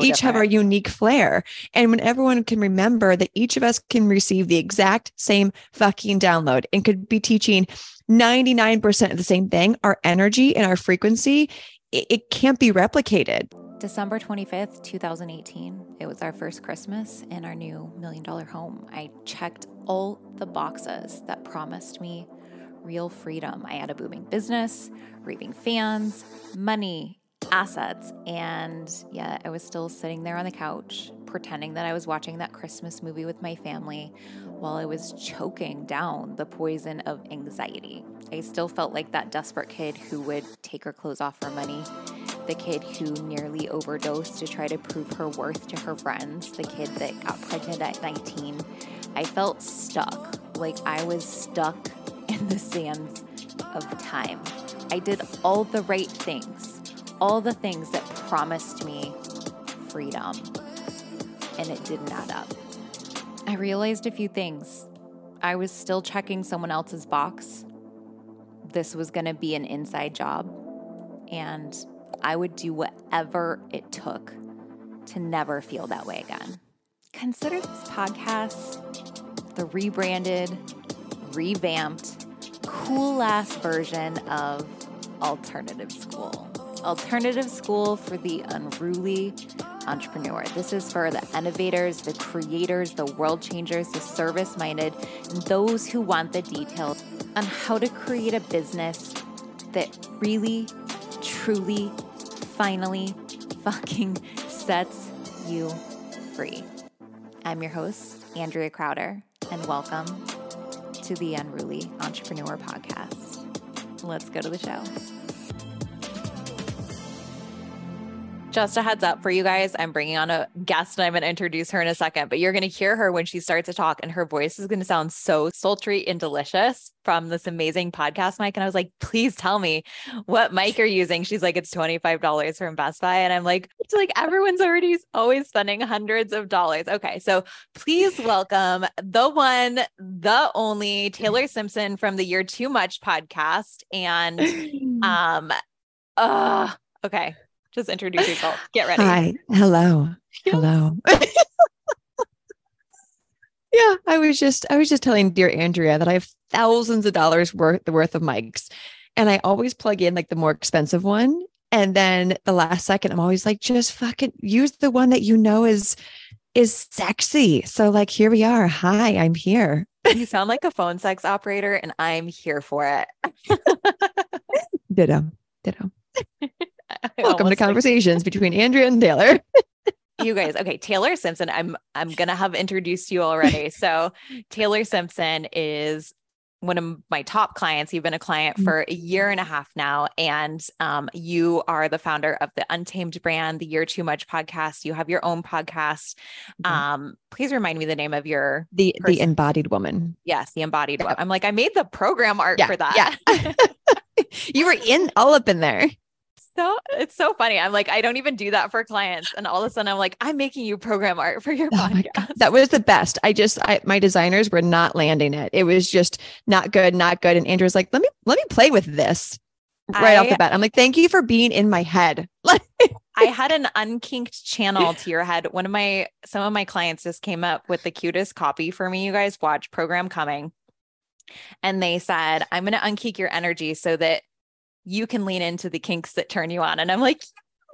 so each have our unique flair. And when everyone can remember that each of us can receive the exact same fucking download and could be teaching 99% of the same thing, our energy and our frequency, it, it can't be replicated. December 25th, 2018. It was our first Christmas in our new million dollar home. I checked all the boxes that promised me real freedom. I had a booming business, raving fans, money, assets, and yeah, I was still sitting there on the couch pretending that I was watching that Christmas movie with my family while I was choking down the poison of anxiety. I still felt like that desperate kid who would take her clothes off for money the kid who nearly overdosed to try to prove her worth to her friends, the kid that got pregnant at 19. I felt stuck, like I was stuck in the sands of time. I did all the right things, all the things that promised me freedom, and it didn't add up. I realized a few things. I was still checking someone else's box. This was going to be an inside job. And I would do whatever it took to never feel that way again. Consider this podcast the rebranded, revamped, cool ass version of Alternative School. Alternative School for the unruly entrepreneur. This is for the innovators, the creators, the world changers, the service minded, and those who want the details on how to create a business that really, truly, finally fucking sets you free. I'm your host, Andrea Crowder, and welcome to the Unruly Entrepreneur Podcast. Let's go to the show. Just a heads up for you guys. I'm bringing on a guest and I'm going to introduce her in a second, but you're going to hear her when she starts to talk, and her voice is going to sound so sultry and delicious from this amazing podcast mic. And I was like, please tell me what mic you're using. She's like, it's $25 from Best Buy. And I'm like, it's like everyone's already always spending hundreds of dollars. Okay. So please welcome the one, the only Taylor Simpson from the Year Too Much podcast. And um, uh, okay. Just introduce yourself. Get ready. Hi. Hello. Hello. yeah, I was just I was just telling dear Andrea that I have thousands of dollars worth the worth of mics. And I always plug in like the more expensive one. And then the last second, I'm always like, just fucking use the one that you know is is sexy. So like here we are. Hi, I'm here. You sound like a phone sex operator, and I'm here for it. Ditto. Ditto. Welcome to almost, like, conversations between Andrea and Taylor. you guys okay taylor simpson i'm i'm gonna have introduced you already so taylor simpson is one of my top clients you've been a client Mhm. for a year and a half now and um, you are the founder of the untamed brand the year too much podcast you have your own podcast Mhm. um, please remind me the name of your The Person. the embodied woman. yes the embodied Yeah. one i'm like i made the program art Yeah, for that Yeah. You were in all up in there. So it's so funny i'm like i don't even do that for clients and all of a sudden i'm like i'm making you program art for your Oh podcast. That was the best. I just I my designers were not landing it. It was just not good, not good. And Andrea's like, let me let me play with this right off the bat. I'm like, thank you for being in my head. Like I had an unkinked channel to your head. One of my some of my clients just came up with the cutest copy for me. You guys watch program coming. And they said, I'm gonna unkink your energy so that you can lean into the kinks that turn you on. And I'm like,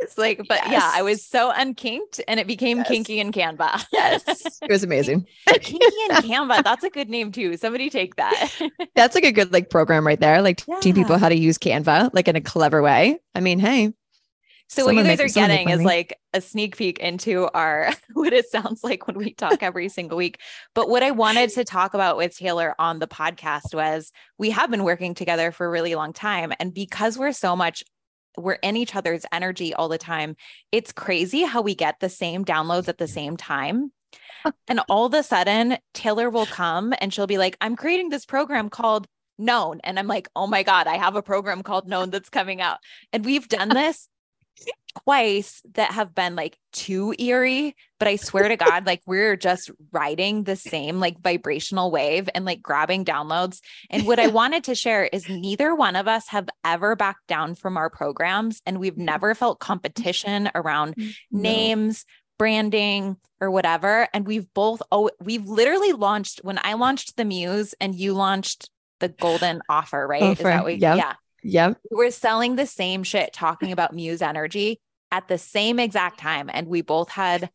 it's like, but yeah, I was so unkinked and it became Yes. kinky in Canva. Yes. It was amazing. kinky in Canva. That's a good name too. Somebody take that. That's like a good like program right there. Like teaching people how to use Canva like in a clever way. I mean, hey, So what you guys make- are getting is like a sneak peek into our what it sounds like when we talk every single week. But what I wanted to talk about with Taylor on the podcast was we have been working together for a really long time and because we're so much we're in each other's energy all the time. It's crazy how we get the same downloads at the same time. And all of a sudden, Taylor will come and she'll be like, I'm creating this program called Known. And I'm like, oh my God, I have a program called Known that's coming out. And we've done this twice that have been like too eerie, but I swear to God, like we're just riding the same like vibrational wave and like grabbing downloads. And what I wanted to share is neither one of us have ever backed down from our programs, and we've mm-hmm. never felt competition around mm-hmm. no. names, branding, or whatever. And we've both, oh, we've literally launched when I launched the Muse and you launched the golden offer, right? Offer. Is that what, yep. yeah. Yep. We're selling the same shit, talking about Muse energy at the same exact time. And we both had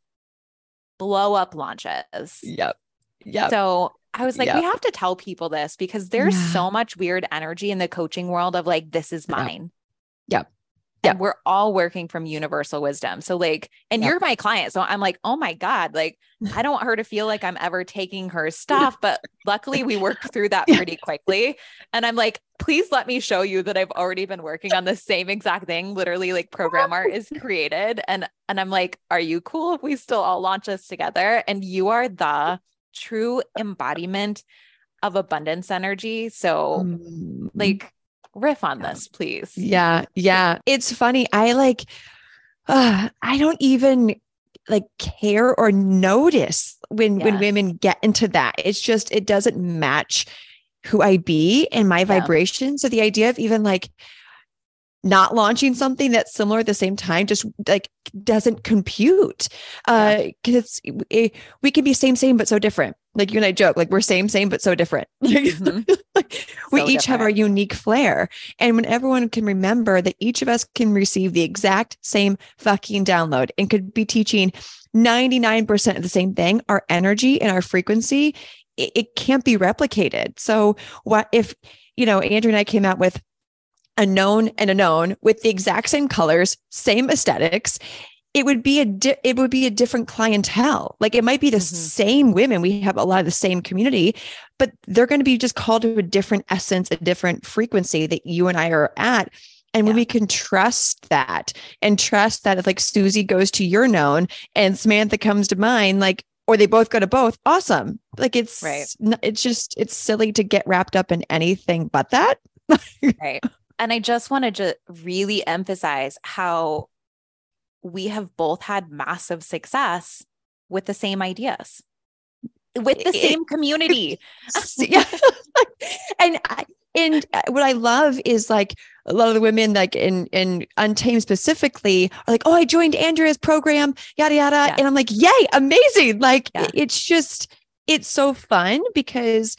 blow up launches. Yep. Yep. So I was like, yep. we have to tell people this because there's yeah. so much weird energy in the coaching world of like, this is mine. Yep. Yep yeah. we're all working from universal wisdom. So like, and yep. you're my client. So I'm like, oh my God, like I don't want her to feel like I'm ever taking her stuff. But luckily we worked through that pretty quickly. And I'm like, please let me show you that I've already been working on the same exact thing. Literally, like program art is created. And and I'm like, are you cool if we still all launch this together? And you are the true embodiment of abundance energy. So mm. like riff on this, please. Yeah. Yeah. It's funny. I like, uh, I don't even like care or notice when, yeah. when women get into that. It's just, it doesn't match who I be and my yeah. vibration. So the idea of even like, not launching something that's similar at the same time just like doesn't compute uh because yeah. it, we can be same same but so different like you and I joke, like we're same, same, but so different. Mm-hmm. we so each different. have our unique flair. And when everyone can remember that each of us can receive the exact same fucking download and could be teaching 99% of the same thing, our energy and our frequency, it, it can't be replicated. So what if, you know, Andrea and I came out with a known and a known with the exact same colors, same aesthetics, it would be a di- it would be a different clientele. Like it might be the mm-hmm. same women. We have a lot of the same community, but they're going to be just called to a different essence, a different frequency that you and I are at. And when yeah. we can trust that and trust that if like Susie goes to your known and Samantha comes to mine, like, or they both go to both, awesome. Like it's right. It's just it's silly to get wrapped up in anything but that. right. And I just wanted to just really emphasize how we have both had massive success with the same ideas with the same community. yeah. and I, and uh, what I love is like a lot of the women like in in Untamed specifically are like, oh, I joined Andrea's program, yada yada. Yeah. And I'm like, yay, amazing. Like yeah. it's just it's so fun because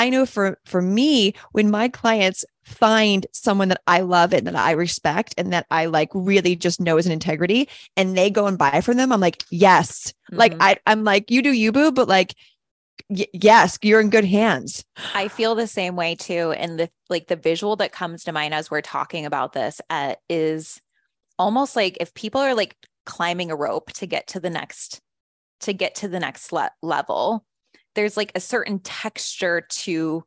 I know for for me, when my clients find someone that I love and that I respect and that I like really just know as an integrity and they go and buy from them, I'm like, yes. Mm-hmm. Like I I'm like, you do you boo, but like y- yes, you're in good hands. I feel the same way too. And the like the visual that comes to mind as we're talking about this uh, is almost like if people are like climbing a rope to get to the next to get to the next le- level there's like a certain texture to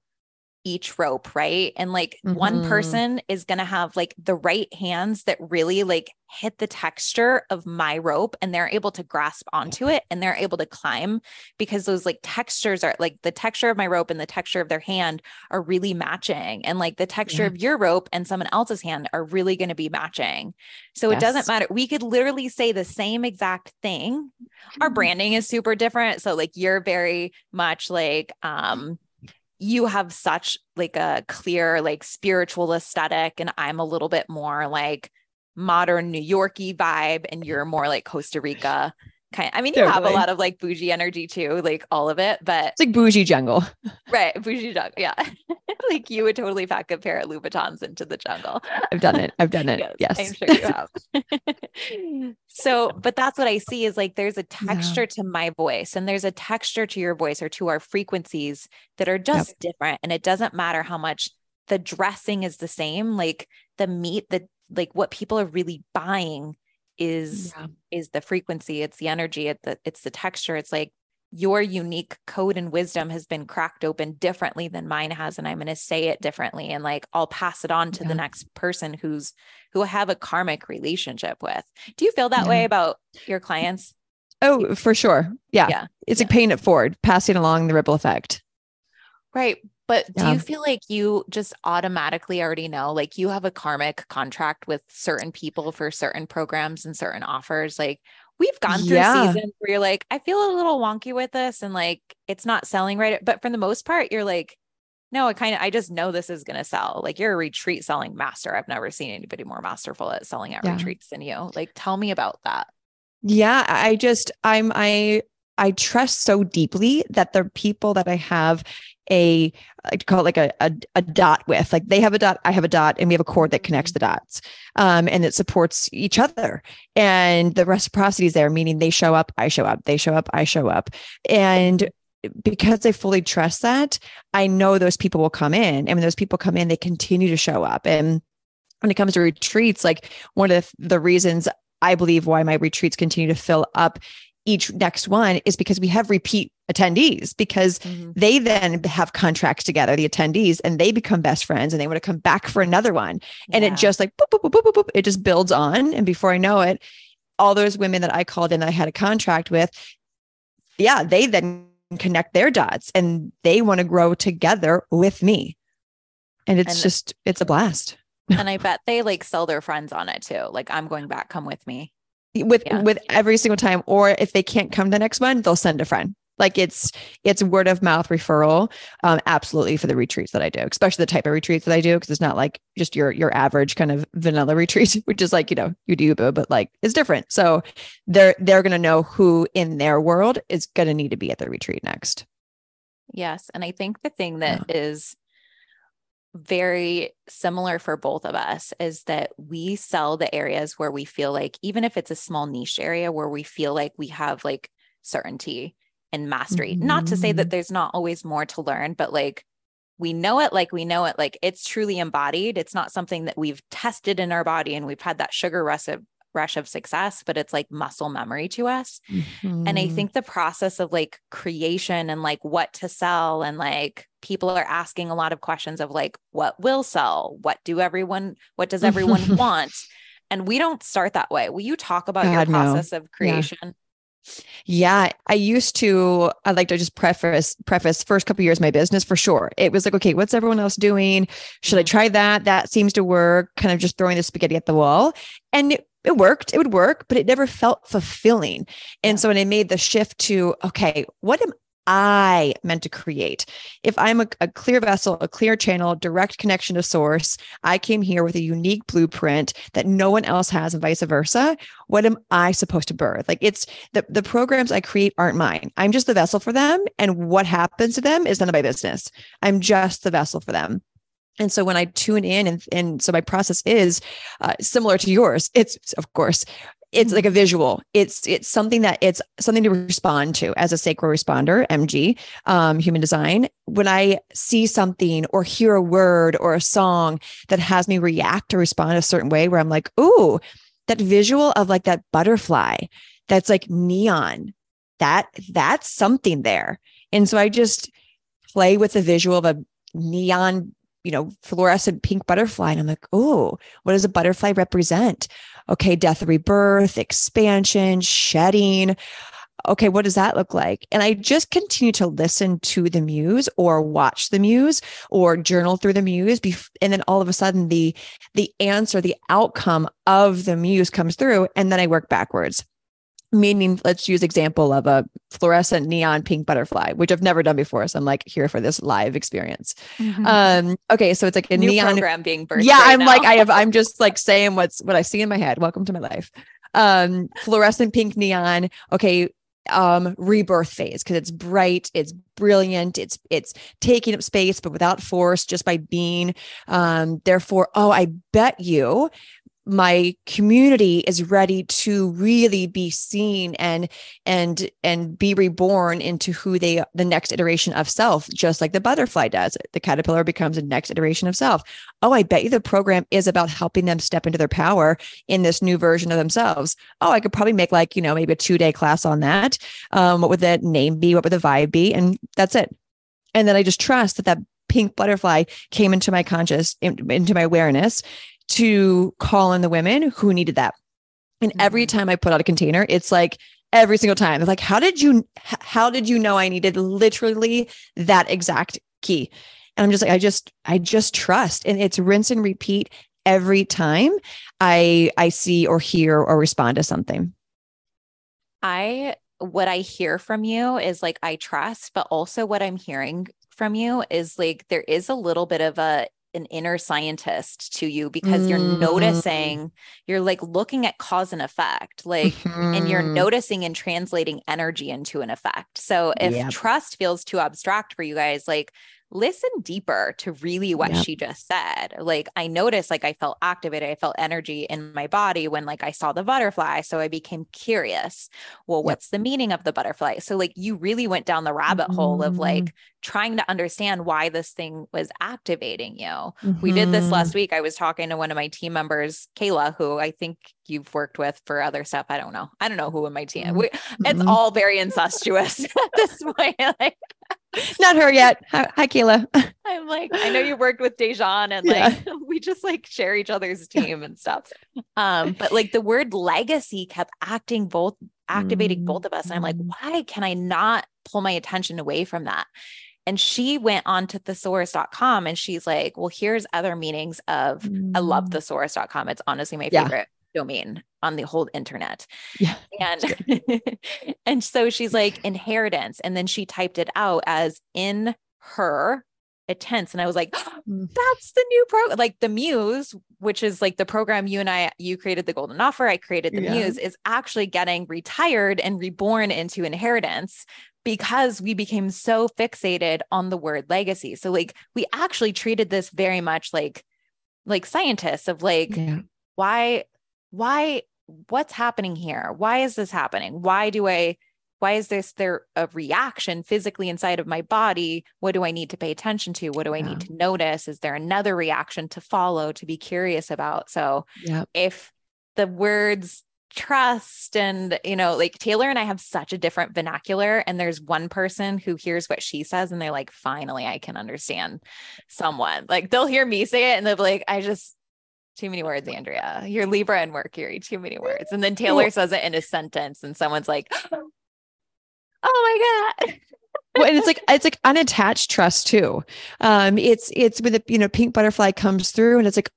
each rope, right? And like mm-hmm. one person is going to have like the right hands that really like hit the texture of my rope and they're able to grasp onto it and they're able to climb because those like textures are like the texture of my rope and the texture of their hand are really matching and like the texture yeah. of your rope and someone else's hand are really going to be matching. So yes. it doesn't matter. We could literally say the same exact thing. Our mm-hmm. branding is super different. So like you're very much like um you have such like a clear like spiritual aesthetic and i'm a little bit more like modern new yorky vibe and you're more like costa rica kind of, I mean, you totally. have a lot of like bougie energy too, like all of it, but it's like bougie jungle. Right. Bougie jungle. Yeah. like you would totally pack a pair of Louboutins into the jungle. I've done it. I've done it. yes, yes. I'm sure you have. so, but that's what I see is like there's a texture yeah. to my voice and there's a texture to your voice or to our frequencies that are just yep. different. And it doesn't matter how much the dressing is the same, like the meat, the like what people are really buying is yeah. is the frequency it's the energy it's the, it's the texture it's like your unique code and wisdom has been cracked open differently than mine has and i'm going to say it differently and like i'll pass it on to yeah. the next person who's who I have a karmic relationship with do you feel that yeah. way about your clients oh for sure yeah, yeah. it's like paying it forward passing along the ripple effect right But do you feel like you just automatically already know, like you have a karmic contract with certain people for certain programs and certain offers? Like we've gone through Yeah. seasons where you're like, I feel a little wonky with this and like it's not selling right. But for the most part, you're like, no, I kind of, I just know this is going to sell. Like you're a retreat selling master. I've never seen anybody more masterful at selling at Yeah. retreats than you. Like, tell me about that. Yeah, I I just I'm I I trust so deeply that the people that I have a I call it like a, a a dot with like they have a dot I have a dot and we have a cord that connects the dots um and it supports each other. And the reciprocity is there meaning they show up I show up they show up I show up. And because I fully trust that I know those people will come in. And when those people come in they continue to show up. And when it comes to retreats like one of the, the reasons I believe why my retreats continue to fill up each next one is because we have repeat attendees because mm-hmm. they then have contracts together, the attendees, and they become best friends and they want to come back for another one. And Yeah. it just like boop, boop, boop, boop, boop, boop, it just builds on. And before I know it, all those women that I called in that I had a contract with, yeah, they then connect their dots and they want to grow together with me. And it's And- just, it's a blast. and I bet they like sell their friends on it too. Like, I'm going back, come with me. With Yeah. with every single time or if they can't come the next one they'll send a friend like it's it's word of mouth referral um absolutely for the retreats that i do especially the type of retreats that i do because it's not like just your your average kind of vanilla retreat which is like you know you do but but like it's different so they're they're going to know who in their world is going to need to be at the retreat next Yes. And I think the thing that is very similar for both of us is that we sell the areas where we feel like, even if it's a small niche area where we feel like we have like certainty and mastery, not to say that Mhm. there's not always more to learn, but like we know it like we know it, like it's truly embodied. It's not something that we've tested in our body and we've had that sugar rush of, rush of success, but it's like muscle memory to us. And I Mhm. think the process of like creation and like what to sell and like people are asking a lot of questions of like what will sell? What do everyone what does everyone want? And we don't start that way. Will you talk about your God, no. process of creation? Yeah, I used to. I'd like to just preface preface first couple years of my business for sure. It was like, okay, what's everyone else doing? Should I Mhm. try that? That seems to work. Kind of just throwing the spaghetti at the wall, and it, it worked. It would work, but it never felt fulfilling. And so when I made the shift to, okay, what am I meant to create? If I'm a, a clear vessel, a clear channel, direct connection to source, I came here with a unique blueprint that no one else has, and vice versa. What am I supposed to birth? Like it's the, the programs I create aren't mine. I'm just the vessel for them. And what happens to them is none of my business. I'm just the vessel for them. And so when I tune in, and, and so my process is uh, similar to yours, it's of course, it's like a visual. It's it's something that it's something to respond to as a sacral responder, MG, um, human design. When I see something or hear a word or a song that has me react or respond a certain way, where I'm like, ooh, that visual of like that butterfly that's like neon that that's something there and so i just play with the visual of a neon you know fluorescent pink butterfly and i'm like oh what does a butterfly represent? Okay death rebirth expansion shedding. Okay what does that look like? And i just continue to listen to the muse or watch the muse or journal through the muse and then all of a sudden the the answer the outcome of the muse comes through and then i work backwards meaning let's use example of a fluorescent neon pink butterfly which i've never done before so i'm like here for this live experience um okay so it's like a Mm-hmm. New neon program being birthed. yeah right i'm like i have i'm just like saying what's what i see in my head welcome to my life um fluorescent pink neon okay um rebirth phase because it's bright it's brilliant it's it's taking up space but without force just by being um therefore oh i bet you my community is ready to really be seen and and and be reborn into who they the next iteration of self just like the butterfly does. The caterpillar becomes the next iteration of self. Oh i bet you the program is about helping them step into their power in this new version of themselves. Oh i could probably make like you know maybe a two day class on that. Um what would the name be? What would the vibe be? And that's it. And then i just trust that that pink butterfly came into my conscious in- into my awareness to call in the women who needed that. And every Mhm. time I put out a container, it's like every single time. It's like, how did you how did you know I needed literally that exact key? And I'm just like, I just, I just trust. And it's rinse and repeat every time I I see or hear or respond to something. I what I hear from you is like I trust, but also what I'm hearing from you is like there is a little bit of a an inner scientist to you because you're mm. noticing you're like looking at cause and effect like mm-hmm. and you're mm-hmm. noticing and translating energy into an effect so if yep. trust feels too abstract for you guys like listen deeper to really what yep. she just said. Like I noticed like I felt activated, I felt energy in my body when like I saw the butterfly, so I became curious. Well, yep. what's the meaning of the butterfly? So like you really went down the rabbit mm-hmm. hole of like mm-hmm. trying to understand why this thing was activating you. Mm-hmm. We did this last mm-hmm. week. I was talking to one of my team members, Kayla, who I think you've worked with for other stuff. I don't know. I don't know who in my team. Mm-hmm. We, it's all very incestuous at this point. Like not her yet. Hi, hi, Kayla. I'm like, I know you worked with Dejan and like yeah. we just like share each other's team and stuff. Um, but like the word legacy kept acting both activating mm-hmm. both of us. And I'm like, mm. why can I not pull my attention away from that? And she went on to thesaurus.com and she's like, well, here's other meanings of mm-hmm. I love mm. thesaurus.com. It's honestly my favorite. Domain on the whole internet. Yeah. And and so she's like inheritance and then she typed it out as in her a tense and I was like mm. that's the new program like the muse which is like the program you and I you created the golden offer I created the yeah. muse is actually getting retired and reborn into inheritance because we became so fixated on the word legacy so like we actually treated this very much like like scientists of like yeah. why why what's happening here? Why is this happening? Why do i why is this there a reaction physically inside of my body? What do i need to pay attention to? What do i need to notice? Is there another reaction to follow to be curious about? So yep. if the words trust and you know like taylor and i have such a different vernacular and there's one person who hears what she says and they're like finally i can understand someone. Like they'll hear me say it and they're like i just too many words, Andrea. You're Libra and Mercury, too many words. And then Taylor says it in a sentence, and someone's like, Oh my God. well, and it's like it's like unattached trust too. Um, it's it's when the you know pink butterfly comes through and it's like,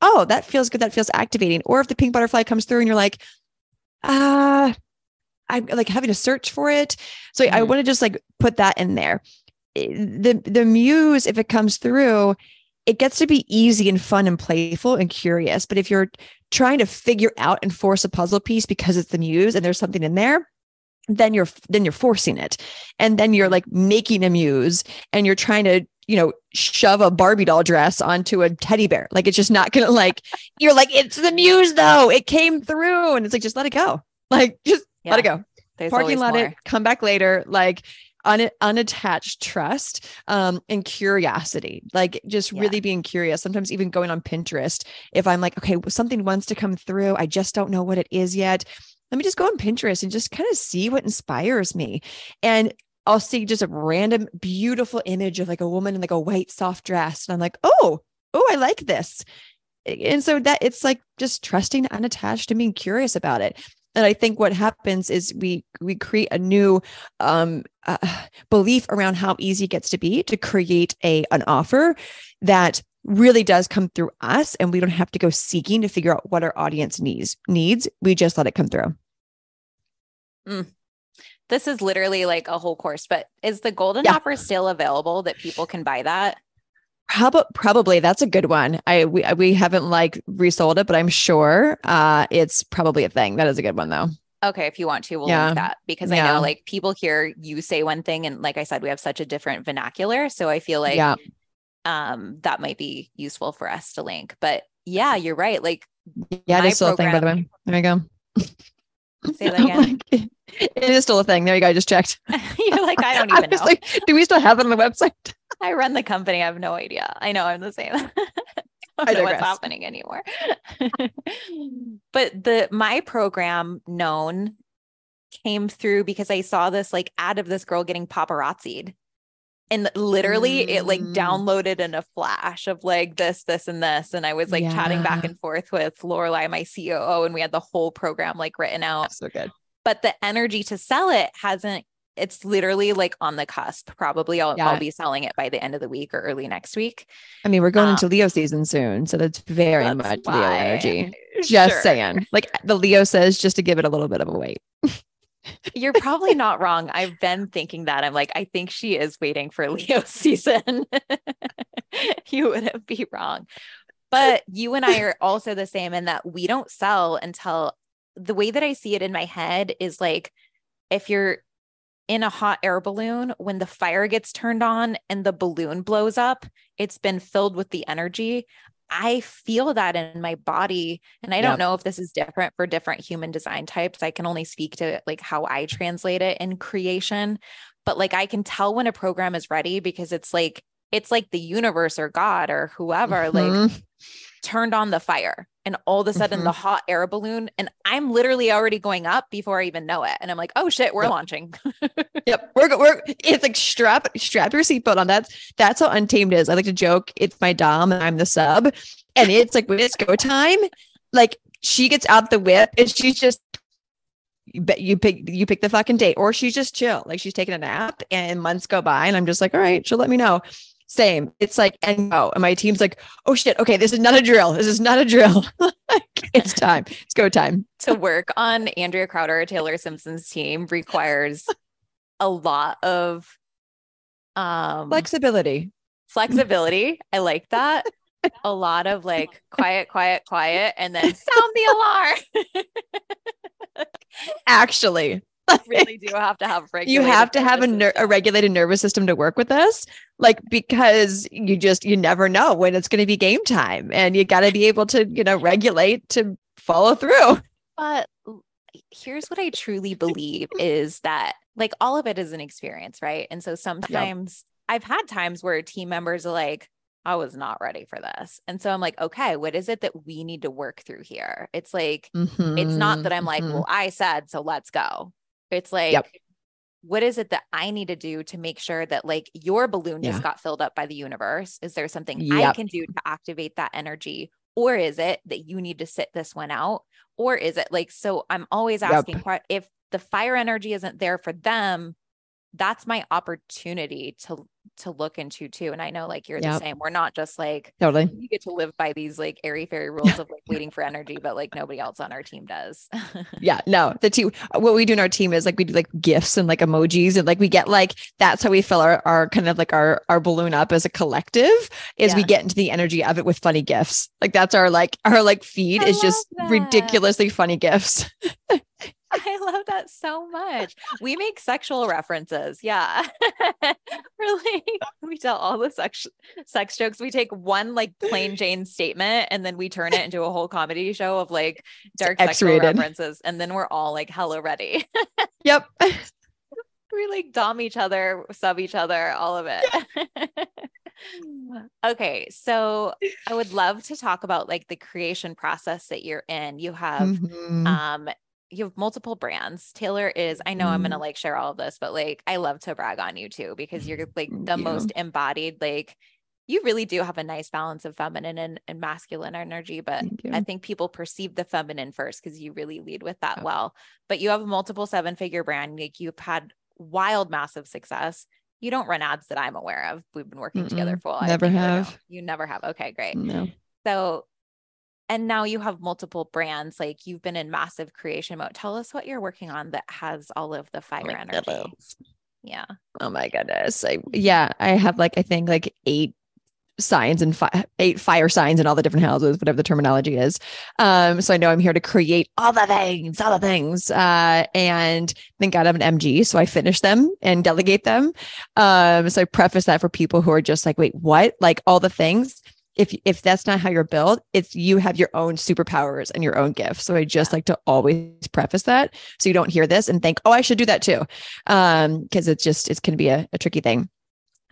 oh, that feels good. That feels activating. Or if the pink butterfly comes through and you're like, ah, uh, I'm like having to search for it. So mm-hmm. I want to just like put that in there. The the muse, if it comes through, it gets to be easy and fun and playful and curious. But if you're trying to figure out and force a puzzle piece because it's the muse and there's something in there, then you're then you're forcing it. And then you're like making a muse and you're trying to, you know, shove a Barbie doll dress onto a teddy bear. Like it's just not gonna like you're like, it's the muse though. It came through. And it's like, just let it go. Like just yeah. let it go. There's Parking lot more. it, come back later. Like un- unattached trust um, and curiosity, like just yeah. really being curious. Sometimes even going on Pinterest, if I'm like, okay, something wants to come through, I just don't know what it is yet. Let me just go on Pinterest and just kind of see what inspires me. And I'll see just a random beautiful image of like a woman in like a white soft dress. And I'm like, oh, oh, I like this. And so that it's like just trusting unattached and being curious about it and i think what happens is we we create a new um, uh, belief around how easy it gets to be to create a an offer that really does come through us and we don't have to go seeking to figure out what our audience needs needs we just let it come through mm. this is literally like a whole course but is the golden yeah. offer still available that people can buy that Probably, probably that's a good one. I we we haven't like resold it, but I'm sure uh it's probably a thing. That is a good one though. Okay, if you want to, we'll yeah. link that because yeah. I know like people hear you say one thing, and like I said, we have such a different vernacular. So I feel like yeah. um that might be useful for us to link. But yeah, you're right. Like yeah, it is still program, a thing, by the way. There you go. Say that again. it is still a thing. There you go. I just checked. you're like, I don't even I know. Like, do we still have it on the website? I run the company. I have no idea. I know I'm the same. I don't know what's happening anymore. but the my program known came through because I saw this like ad of this girl getting paparazzied. And literally mm. it like mm. downloaded in a flash of like this, this, and this. And I was like yeah. chatting back and forth with Lorelai, my COO, and we had the whole program like written out. So good. But the energy to sell it hasn't it's literally like on the cusp. Probably I'll, Yeah. I'll be selling it by the end of the week or early next week. I mean, we're going Um, into Leo season soon, so that's very That's much Leo energy. Just Sure. saying. Like the Leo says, just to give it a little bit of a wait. You're probably not wrong. I've been thinking that. I'm like, I think she is waiting for Leo season. you wouldn't be wrong. But you and I are also the same in that we don't sell until the way that I see it in my head is like if you're in a hot air balloon, when the fire gets turned on and the balloon blows up, it's been filled with the energy. I feel that in my body. And I don't know if this is different for different human design types. I can only speak to like how I translate it in creation. But like I can tell when a program is ready because it's like, it's like the universe or God or whoever like Mhm. Turned on the fire and all of a sudden the mm-hmm. hot air balloon and I'm literally already going up before I even know it. And I'm like, oh shit, we're Yep. launching. Yep, we're we're it's like strap strap your seatbelt on. That's that's how untamed is. I like to joke it's my dom and I'm the sub, and it's like when it's go time, like she gets out the whip and she's just you bet you pick you pick the fucking date, or she's just chill, like she's taking a nap, and months go by, and I'm just like, all right, she'll let me know. Same. It's like and go, and my team's like, oh shit, okay, this is not a drill. This is not a drill. It's time. It's go time. to work on Andrea Crowder or Taylor Simpson's team requires a lot of um Flexibility. flexibility. I like that. A lot of like quiet, quiet, quiet, and then sound the alarm. Actually. really do have to have you have to have a, ner- a regulated nervous system to work with us like because you just you never know when it's going to be game time and you got to be able to you know regulate to follow through But here's what I truly believe is that like all of it is an experience, right? And so sometimes I've had times where team members are like, I was not ready for this. And so I'm like, okay, what is it that we need to work through here? It's like, it's not that I'm like, Mhm. well, I said, so let's go. It's like, Yep. what is it that I need to do to make sure that like your balloon just got filled up by the universe? Is there something I can do to activate that energy? Or is it that you need to sit this one out? Or is it like, so I'm always asking que- if the fire energy isn't there for them, that's my opportunity to to look into too. And I know like you're the same. We're not just like totally you get to live by these like airy fairy rules of like waiting for energy, but like nobody else on our team does. yeah no the team uh, what we do in our team is like we do like gifts and like emojis and like we get like that's how we fill our, our kind of like our our balloon up as a collective is we get into the energy of it with funny gifts like that's our like our like feed I is just that. ridiculously funny gifts I love that so much. We make sexual references. Yeah. really. We tell all the sex sex jokes. We take one like plain Jane statement and then we turn it into a whole comedy show of like dark sexual X-rated. references. And then we're all like hello ready. yep we like dom each other, sub each other, all of it. okay, so I would love to talk about like the creation process that you're in. You have Mhm. um you have multiple brands. Taylor is I know I'm going to Mhm. like share all of this, but like I love to brag on you too because you're like the you. most embodied like you really do have a nice balance of feminine and, and masculine energy, but. I think people perceive the feminine first because you really lead with that Yeah. well. But you have a multiple seven figure brand. Like you've had wild, massive success. You don't run ads that I'm aware of. We've been working together Mm-mm. for while. I Never think I know. have. You never have. Okay, great. no So, and now you have multiple brands. Like you've been in massive creation mode. Tell us what you're working on that has all of the fire my energy. goodness. Yeah. Oh my goodness. I, yeah, I have like I think like eight signs and fi- eight fire signs in all the different houses, whatever the terminology is. Um, so I know I'm here to create all the things, all the things. Uh, and thank God I have an MG, so I finish them and delegate them. Um, so I preface that for people who are just like, wait, what? Like all the things. If if that's not how you're built, it's you have your own superpowers and your own gifts. So I just like to always preface that so you don't hear this and think, oh, I should do that too. Um because it's just it's going to be a, a tricky thing.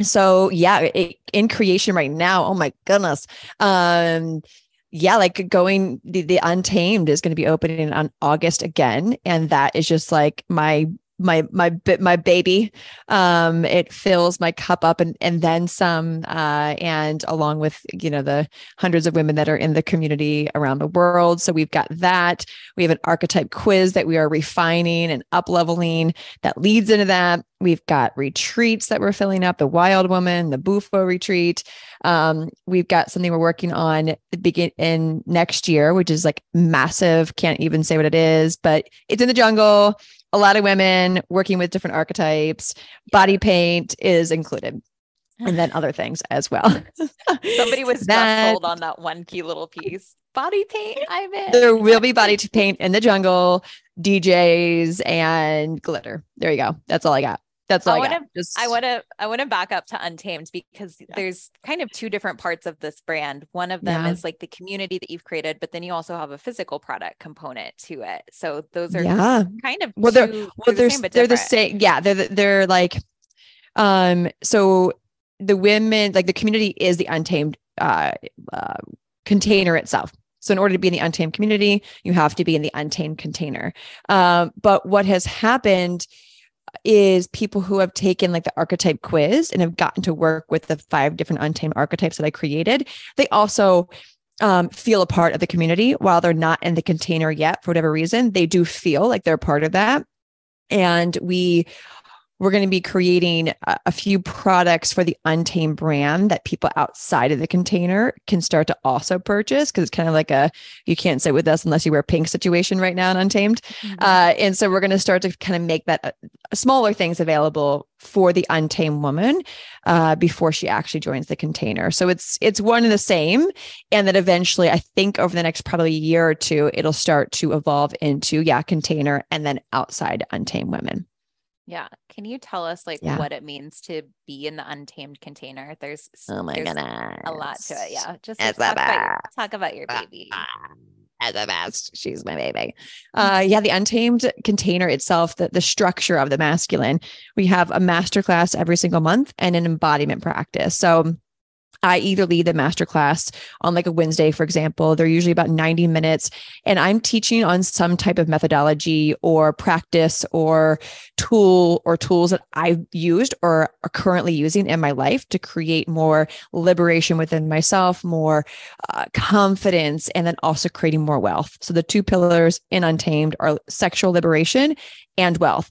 So yeah it, in creation right now oh my goodness. Um yeah like going the, the untamed is going to be opening on august again and that is just like my my my my baby um it fills my cup up and and then some uh and along with you know the hundreds of women that are in the community around the world. So we've got that. We have an archetype quiz that we are refining and up leveling that leads into that. We've got retreats that we're filling up the wild woman the bufo retreat um we've got something we're working on the begin in next year which is like massive can't even say what it is but it's in the jungle a lot of women working with different archetypes. Body paint is included. And then other things as well. Somebody was that, sold on that one key little piece. Body paint, I'm in. There will be body paint in the jungle, DJs, and glitter. There you go. That's all I got. That's all I, want to. Just... I want to. I want to back up to Untamed because yeah. there's kind of two different parts of this brand. One of them yeah. is like the community that you've created, but then you also have a physical product component to it. So those are yeah. kind of well, they're well, they're the same, they're the same. Yeah, they're they're like, um, so the women like the community is the Untamed uh, uh container itself. So in order to be in the untamed community, you have to be in the untamed container. Um, but what has happened is people who have taken like the archetype quiz and have gotten to work with the five different untamed archetypes that I created. They also um, feel a part of the community while they're not in the container yet for whatever reason. They do feel like they're part of that. And we we're going to be creating a, a, few products for the Untamed brand that people outside of the container can start to also purchase because it's kind of like a you can't sit with us unless you wear pink situation right now in Untamed. Mm-hmm. Uh, and so we're going to start to kind of make that uh, smaller things available for the Untamed woman uh, before she actually joins the container. So it's it's one and the same, and that eventually I think over the next probably year or two it'll start to evolve into yeah container and then outside Untamed women. Yeah. Can you tell us like yeah. what it means to be in the untamed container? There's oh my there's goodness. a lot to it. Yeah. Just like, talk, about, talk, about, your baby. As the best. She's my baby. Uh yeah, the untamed container itself, the, the structure of the masculine. We have a masterclass every single month and an embodiment practice. So I either lead the masterclass on like a Wednesday, for example. They're usually about 90 minutes. And I'm teaching on some type of methodology or practice or tool or tools that I've used or are currently using in my life to create more liberation within myself, more uh, confidence, and then also creating more wealth. So the two pillars in Untamed are sexual liberation and wealth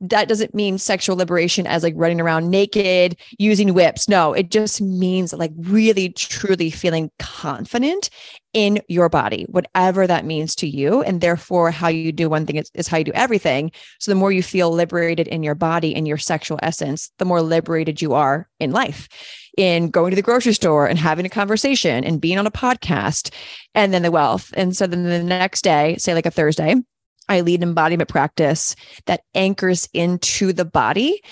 that doesn't mean sexual liberation as like running around naked using whips. No, it just means like really truly feeling confident in your body, whatever that means to you. And therefore, how you do one thing is, is how you do everything. So the more you feel liberated in your body and your sexual essence, the more liberated you are in life in going to the grocery store and having a conversation and being on a podcast and then the wealth. And so then the next day, say like a Thursday, I lead an embodiment practice that anchors into the body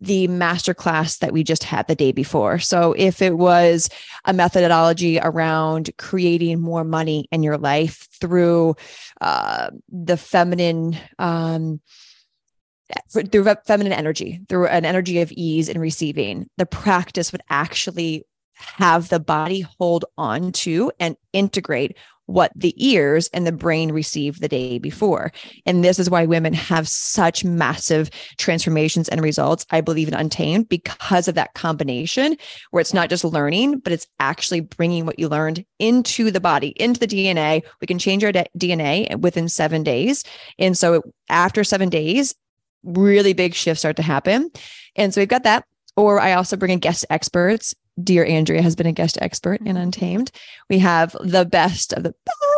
the masterclass that we just had the day before. So if it was a methodology around creating more money in your life through uh, the feminine, um, through feminine energy, through an energy of ease and receiving, the practice would actually have the body hold on to and integrate what the ears and the brain received the day before. And this is why women have such massive transformations and results, I believe, in Untamed because of that combination where it's not just learning, but it's actually bringing what you learned into the body, into the DNA. We can change our DNA within seven days. And so after seven days, really big shifts start to happen. And so we've got that. Or I also bring in guest experts dear Andrea has been a guest expert in mm-hmm. Untamed. We have the best of the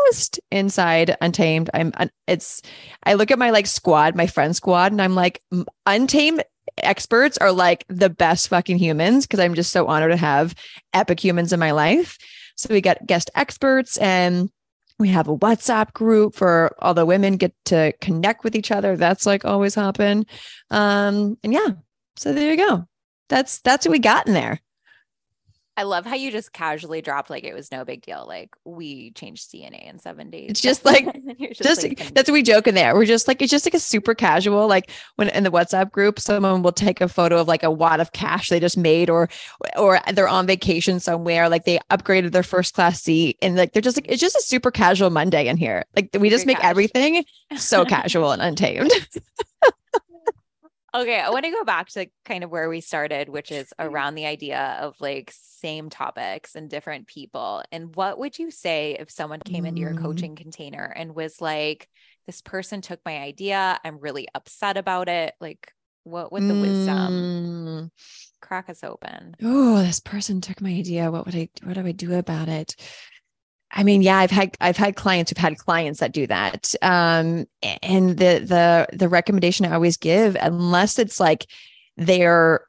best inside Untamed. I'm it's I look at my like squad, my friend squad, and I'm like Untamed experts are like the best fucking humans because I'm just so honored to have epic humans in my life. So we got guest experts and we have a WhatsApp group for all the women get to connect with each other. That's like always happen. Um, and yeah, so there you go. That's that's what we got in there. I love how you just casually dropped like it was no big deal. Like we changed DNA in seven days. It's just like just, just like, that's what we joke in there. We're just like it's just like a super casual. Like when in the WhatsApp group, someone will take a photo of like a wad of cash they just made, or or they're on vacation somewhere, like they upgraded their first class seat, and like they're just like it's just a super casual Monday in here. Like we just make everything so casual and untamed. Okay, I want to go back to kind of where we started, which is Mm-hmm. around the idea of like same topics and different people. And what would you say if someone came into your Mm. coaching container and was like, this person took my idea, I'm really upset about it? Like, what would the wisdom Mm. crack us open? oh, this person took my idea. What would I what do I do about it? I mean, yeah, I've had I've had clients who've had clients that do that. Um, and the the the recommendation I always give, unless it's like they're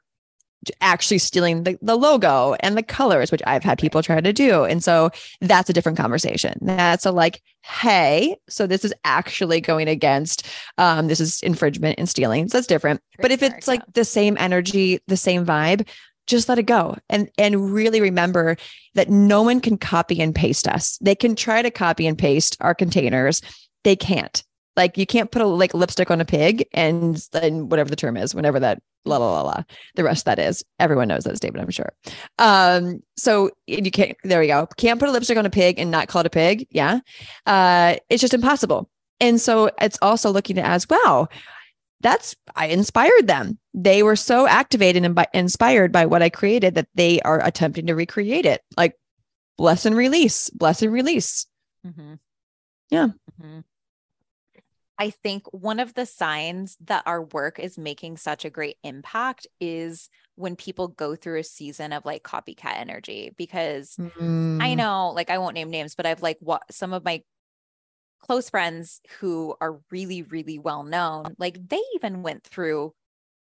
actually stealing the, the logo and the colors, which I've had people try to do. And so that's a different conversation. That's a like, hey, so this is actually going against um, this is infringement and stealing. So that's different. But if it's like the same energy, the same vibe, just let it go and and really remember that no one can copy and paste us. They can try to copy and paste our containers. They can't. Like you can't put a like lipstick on a pig and then whatever the term is, whenever that la la la la. The rest that is everyone knows that statement, I'm sure. Um, so you can't there we go. Can't put a lipstick on a pig and not call it a pig. Yeah. Uh, it's just impossible. And so it's also looking at as wow, that's I inspired them. They were so activated and by, inspired by what I created that they are attempting to recreate it. Like bless and release, bless and release. Mm-hmm. Yeah. Mhm. I think one of the signs that our work is making such a great impact is when people go through a season of like copycat energy because I Mm, know, like, I won't name names, but I've like what some of my close friends who are really, really well known, like, they even went through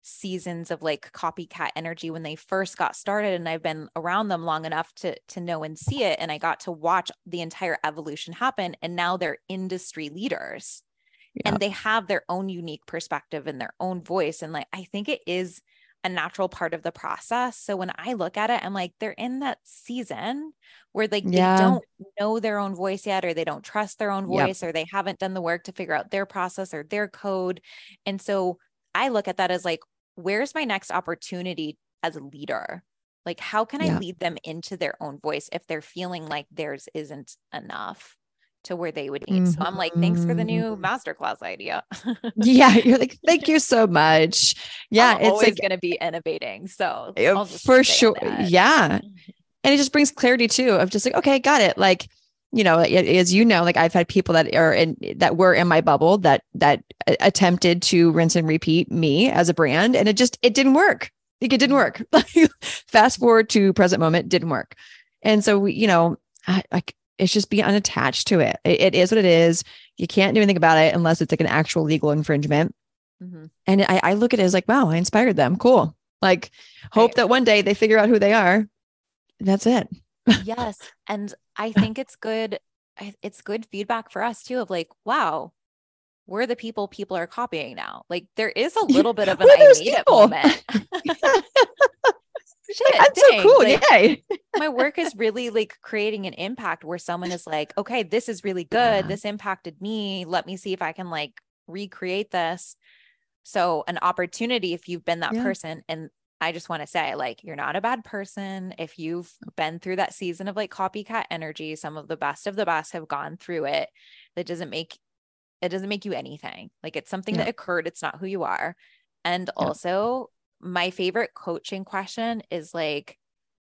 seasons of like copycat energy when they first got started and I've been around them long enough to to know and see it and I got to watch the entire evolution happen and now they're industry leaders Yeah. and they have their own unique perspective and their own voice and like I think it is a natural part of the process so when I look at it I'm like they're in that season where like Yeah. they don't know their own voice yet or they don't trust their own Yep. voice or they haven't done the work to figure out their process or their code and so I look at that as like where's my next opportunity as a leader like how can I Yeah. lead them into their own voice if they're feeling like theirs isn't enough to where they would need. So I'm like, thanks for the mm-hmm. new Mhm. masterclass idea. yeah, you're like, thank you so much. Yeah, I'm it's always like going to be innovating. So eh, just for sure. Eh, yeah. and it just brings clarity too of just like okay got it like you know as you know like i've had people that are in that were in my bubble that that eh, attempted to rinse and repeat me as a brand and it just it didn't work like it didn't work mm-hmm. fast forward to present moment didn't work and so we you know I, like it's just be unattached to it. it it is what it is you can't do anything about it unless it's like an actual legal infringement Mhm. and I, I look at it as like, wow, I inspired them. Cool. Like, hope Right. that one day they figure out who they are. That's it. yes. And I think it's good. It's good feedback for us too of like, wow, we're the people people are copying now. Like there is a little bit of an I made it moment. Shit, That's dang, so cool. like, Yay. my work is really like creating an impact where someone is like, okay, this is really good. Yeah. This impacted me. Let me see if I can like recreate this. So, an opportunity if you've been that Yeah. person. And I just want to say, like, you're not a bad person. If you've been through that season of like copycat energy, some of the best of the best have gone through it. That doesn't make it doesn't make you anything. Like, it's something Yeah. that occurred. It's not who you are. And also, my favorite coaching question is like,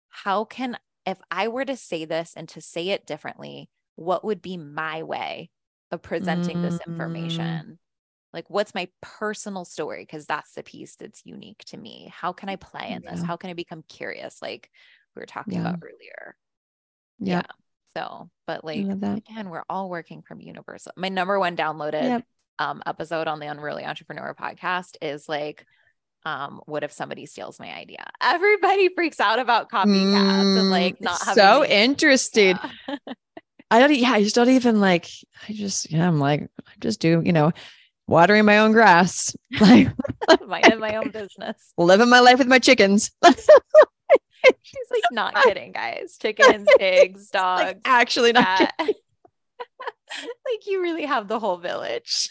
how can if I were to say this and to say it differently, what would be my way of presenting this Mm. information? Like, what's my personal story? Because that's the piece that's unique to me. How can I play in this? How can I become curious? Like we were talking Yeah. about earlier. Yeah. So, but like, again, we're all working from universal. My number one downloaded Yep. um, episode on the Unruly Entrepreneur podcast is like, um, what if somebody steals my idea? Everybody freaks out about copycats and like Mm, not having so interesting. Yeah. I don't, yeah, I just don't even like, I just, yeah, I'm like, I just do, you know, watering my own grass, like minding my own business. living my life with my chickens. She's like not kidding, guys. Chickens, pigs, dogs, like, actually not. like you really have the whole village.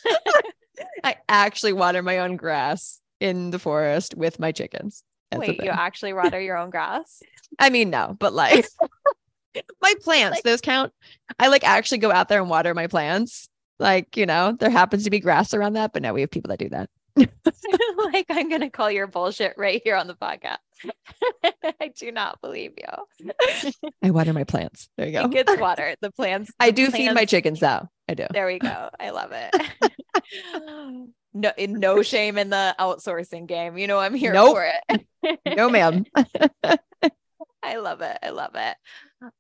I actually water my own grass in the forest with my chickens. That's Wait, you actually water your own grass? I mean, no, but like my plants, Like- those count. I like actually go out there and water my plants. Like, you know, there happens to be grass around that, but no, we have people that do that. like I'm gonna call your bullshit right here on the podcast. I do not believe you. I water my plants. There you go. It gets water. The plants. I the do feed my chickens though. I do. There we go. I love it. No, no shame in the outsourcing game. You know, I'm here Nope. for it. No, ma'am. I love it. I love it.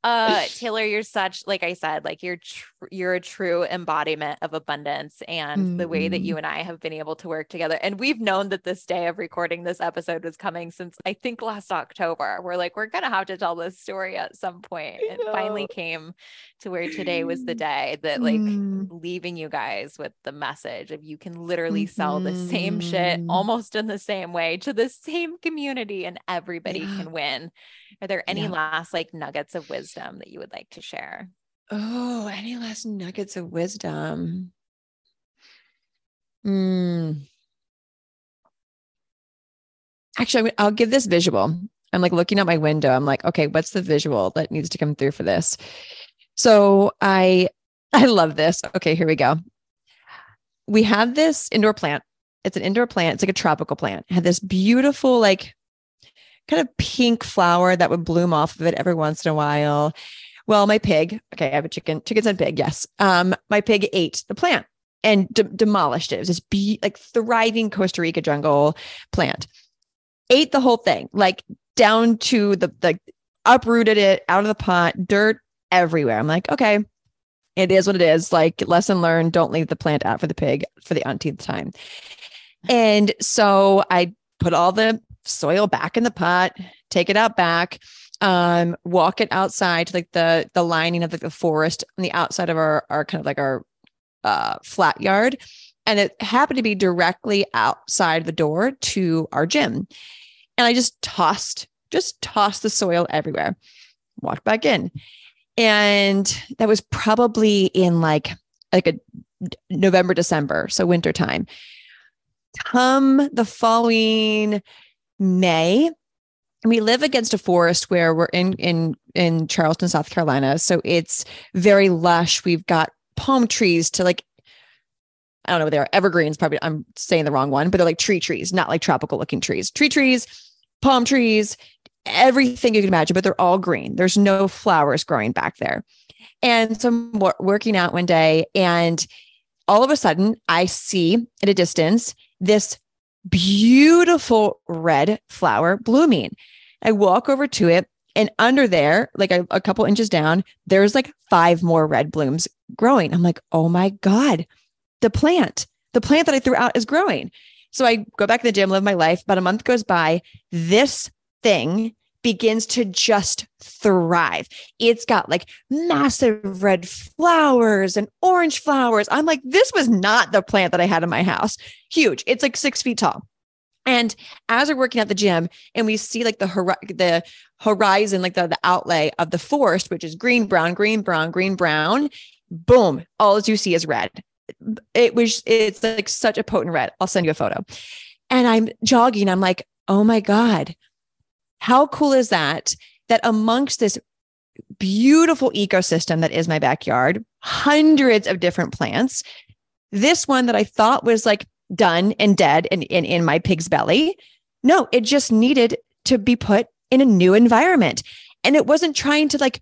Uh Taylor, you're such like I said, like you're tr- you're a true embodiment of abundance and the way that Mm. you and I have been able to work together. And we've known that this day of recording this episode was coming since I think last October. We're like, we're gonna have to tell this story at some point. It finally came to where today was the day that like Mm. leaving you guys with the message of you can literally sell the same shit Mhm. almost in the same way to the same community and everybody Yeah. can win. Are there any Yeah. last like nuggets of wisdom that you would like to share? Oh, any last nuggets of wisdom? Hmm. Actually, I'll give this visual. I'm like looking out my window. I'm like, okay, what's the visual that needs to come through for this? So I I love this. Okay, here we go. We have this indoor plant. It's an indoor plant. It's like a tropical plant. It had this beautiful, like kind of pink flower that would bloom off of it every once in a while. Well, my pig, okay, I have a chicken, chickens and pig, yes. Um, my pig ate the plant and de- demolished it. It was this be- like thriving Costa Rica jungle plant. Ate the whole thing, like down to the like uprooted it out of the pot, dirt everywhere. I'm like, okay, it is what it is. Like lesson learned, don't leave the plant out for the pig for the umpteenth time. And so I put all the soil back in the pot, take it out back, um, walk it outside to like the the lining of like the forest on the outside of our our kind of like our uh flat yard. And it happened to be directly outside the door to our gym. And I just tossed, just tossed the soil everywhere, walked back in. And that was probably in like like a November, December, so winter time. Come the following May, we live against a forest where we're in in in Charleston, South Carolina. So it's very lush. We've got palm trees to like I don't know what they are. Evergreens, probably I'm saying the wrong one, but they're like tree trees, not like tropical looking trees. Tree trees, palm trees, everything you can imagine, but they're all green. There's no flowers growing back there. And so I'm wo- working out one day, and all of a sudden, I see at a distance this beautiful red flower blooming. I walk over to it, and under there, like a, a couple inches down, there's like five more red blooms growing. I'm like, oh my God, the plant, the plant that I threw out is growing. So I go back to the gym, live my life. About a month goes by. This thing begins to just thrive. It's got like massive red flowers and orange flowers. I'm like, this was not the plant that I had in my house. Huge. It's like six feet tall. And as we're working at the gym and we see like the hori- the horizon, like the, the outlay of the forest, which is green, brown, green, brown, green, brown, boom, all you see is red. It was, it's like such a potent red. I'll send you a photo. And I'm jogging. I'm like, oh my God, how cool is that? That amongst this beautiful ecosystem that is my backyard, hundreds of different plants, this one that I thought was like done and dead and in, my pig's belly, no, it just needed to be put in a new environment. And it wasn't trying to like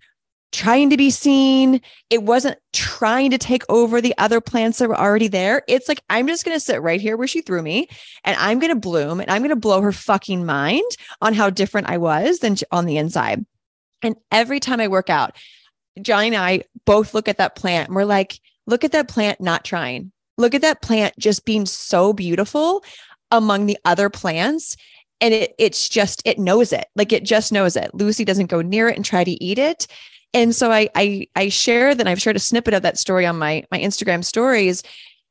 trying to be seen. It wasn't trying to take over the other plants that were already there. It's like, I'm just going to sit right here where she threw me and I'm going to bloom and I'm going to blow her fucking mind on how different I was than on the inside. And every time I work out, Johnny and I both look at that plant and we're like, look at that plant not trying. Look at that plant just being so beautiful among the other plants. And it it's just, it knows it. Like it just knows it. Lucy doesn't go near it and try to eat it. And so I I I share that I've shared a snippet of that story on my my Instagram stories.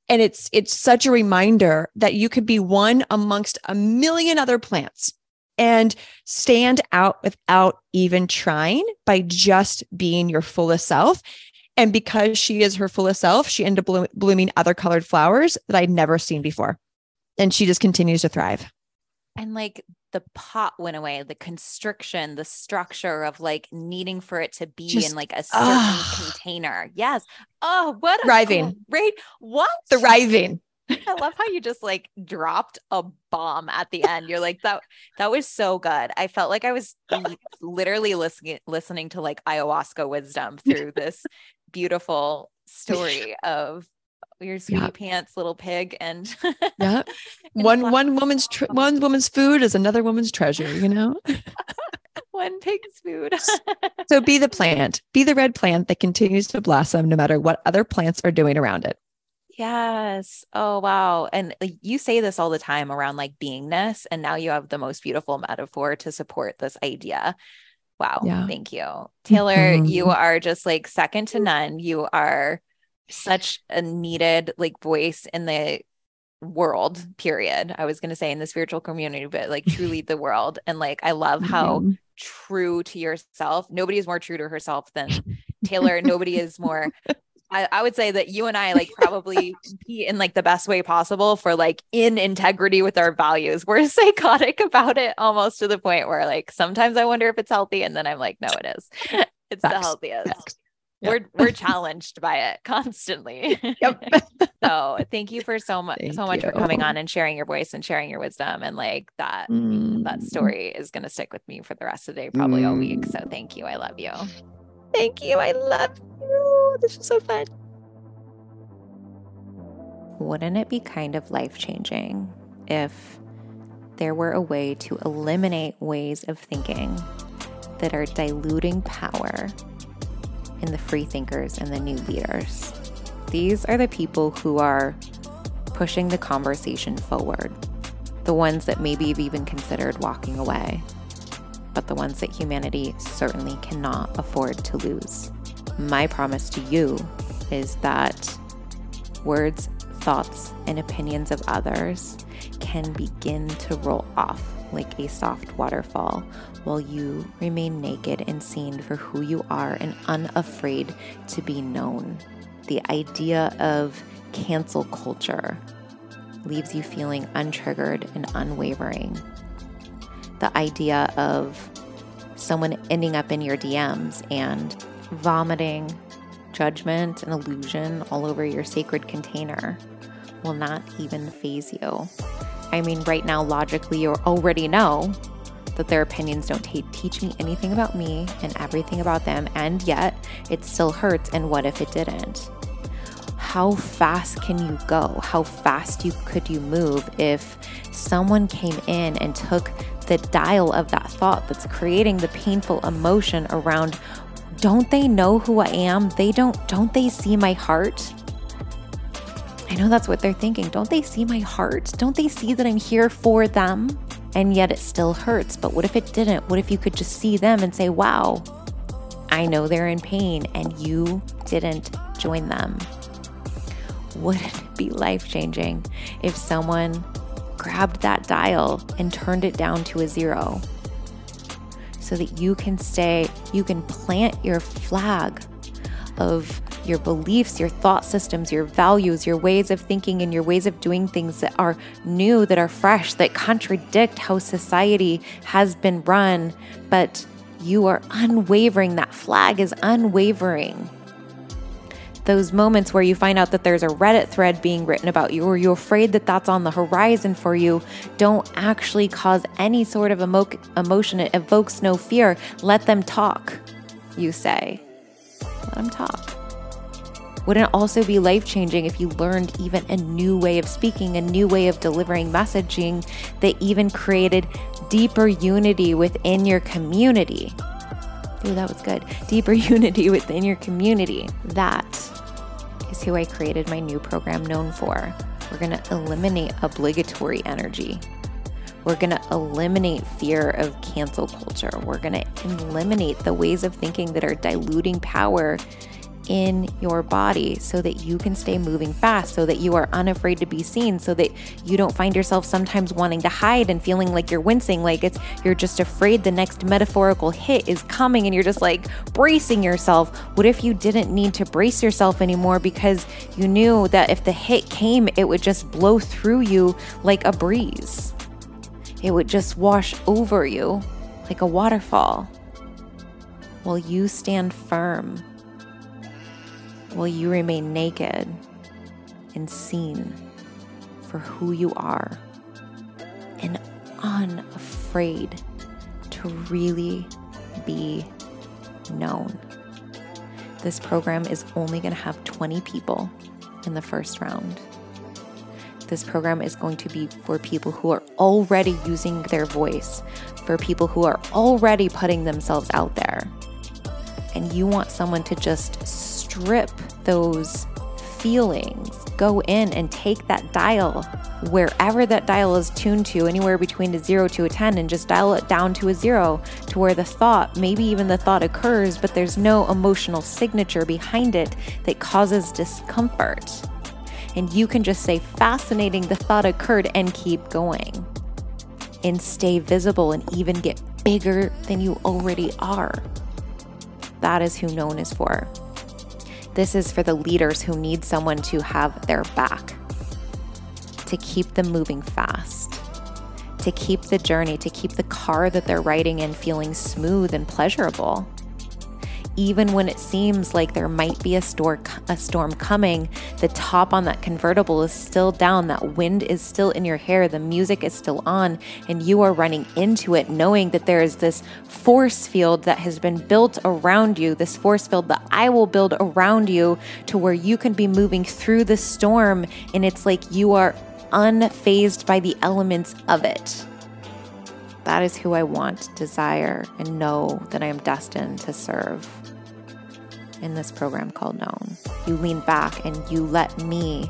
And it's it's such a reminder that you could be one amongst a million other plants and stand out without even trying by just being your fullest self. And because she is her fullest self, she ended up blooming other colored flowers that I'd never seen before. And she just continues to thrive. And like the pot went away, the constriction, the structure of like needing for it to be Just- in like a certain container. Yes. Oh, what a Thriving. great what? Thriving. I love how you just like dropped a bomb at the end. You're like that that was so good. I felt like I was literally listening listening to like ayahuasca wisdom through this beautiful story of your sweetie yeah. pants little pig and yeah one one woman's one woman's food is another woman's treasure you know one pig's food so be the plant be the red plant that continues to blossom no matter what other plants are doing around it Yes. Oh, wow. And you say this all the time around like beingness. And now you have the most beautiful metaphor to support this idea. Wow. Yeah. Thank you. Taylor, mm-hmm. you are just like second to none. You are such a needed like voice in the world, period. I was going to say in the spiritual community, but like truly the world. And like, I love how mm-hmm. true to yourself. Nobody is more true to herself than Taylor. Nobody is more I, I, would say that you and I like probably compete in like the best way possible for like in integrity with our values. We're psychotic about it almost to the point where like sometimes I wonder if it's healthy, and then I'm like, no, it is. It's Facts. the healthiest. Facts. Yep. We're we're challenged by it constantly. Yep. so thank you for so much so much you. for coming on and sharing your voice and sharing your wisdom and like that mm. that story is gonna stick with me for the rest of the day, probably mm. all week. So thank you. I love you. Thank you. I love you. This was so fun. Wouldn't it be kind of life changing if there were a way to eliminate ways of thinking that are diluting power in the free thinkers and the new leaders? These are the people who are pushing the conversation forward, the ones that maybe you've even considered walking away but the ones that humanity certainly cannot afford to lose. My promise to you is that words, thoughts, and opinions of others can begin to roll off like a soft waterfall while you remain naked and seen for who you are and unafraid to be known. The idea of cancel culture leaves you feeling untriggered and unwavering the idea of someone ending up in your DMs and vomiting judgment and illusion all over your sacred container will not even faze you. I mean, right now, logically, you already know that their opinions don't t- teach me anything about me and everything about them, and yet it still hurts. And what if it didn't? How fast can you go? How fast you could you move if someone came in and took the dial of that thought that's creating the painful emotion around don't they know who I am? They don't don't they see my heart? I know that's what they're thinking. Don't they see my heart? Don't they see that I'm here for them? And yet it still hurts. But what if it didn't? What if you could just see them and say, "Wow, I know they're in pain and you didn't join them." Wouldn't it be life-changing if someone grabbed that dial and turned it down to a zero so that you can stay, you can plant your flag of your beliefs, your thought systems, your values, your ways of thinking, and your ways of doing things that are new, that are fresh, that contradict how society has been run, but you are unwavering. That flag is unwavering those moments where you find out that there's a Reddit thread being written about you, or you're afraid that that's on the horizon for you, don't actually cause any sort of emo- emotion. It evokes no fear. Let them talk, you say. Let them talk. Wouldn't it also be life changing if you learned even a new way of speaking, a new way of delivering messaging that even created deeper unity within your community? Ooh, that was good. Deeper unity within your community. That is who I created my new program known for. We're going to eliminate obligatory energy. We're going to eliminate fear of cancel culture. We're going to eliminate the ways of thinking that are diluting power in your body so that you can stay moving fast, so that you are unafraid to be seen, so that you don't find yourself sometimes wanting to hide and feeling like you're wincing, like it's you're just afraid the next metaphorical hit is coming and you're just like bracing yourself. What if you didn't need to brace yourself anymore because you knew that if the hit came, it would just blow through you like a breeze? It would just wash over you like a waterfall. While you stand firm will you remain naked and seen for who you are and unafraid to really be known. This program is only going to have 20 people in the first round. This program is going to be for people who are already using their voice, for people who are already putting themselves out there. And you want someone to just strip those feelings, go in and take that dial wherever that dial is tuned to, anywhere between a zero to a 10, and just dial it down to a zero to where the thought, maybe even the thought occurs, but there's no emotional signature behind it that causes discomfort. And you can just say, fascinating, the thought occurred, and keep going. And stay visible and even get bigger than you already are. That is who known is for. This is for the leaders who need someone to have their back, to keep them moving fast, to keep the journey, to keep the car that they're riding in feeling smooth and pleasurable even when it seems like there might be a, store, a storm coming, the top on that convertible is still down, that wind is still in your hair, the music is still on, and you are running into it knowing that there is this force field that has been built around you, this force field that I will build around you to where you can be moving through the storm, and it's like you are unfazed by the elements of it. That is who I want, desire, and know that I am destined to serve in this program called Known. You lean back and you let me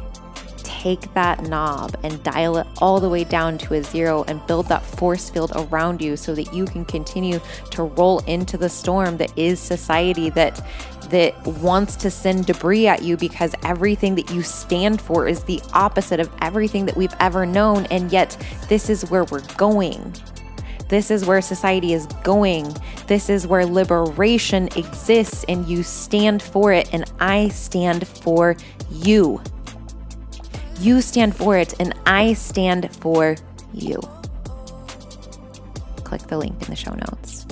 take that knob and dial it all the way down to a zero and build that force field around you so that you can continue to roll into the storm that is society that that wants to send debris at you because everything that you stand for is the opposite of everything that we've ever known and yet this is where we're going this is where society is going. This is where liberation exists, and you stand for it, and I stand for you. You stand for it, and I stand for you. Click the link in the show notes.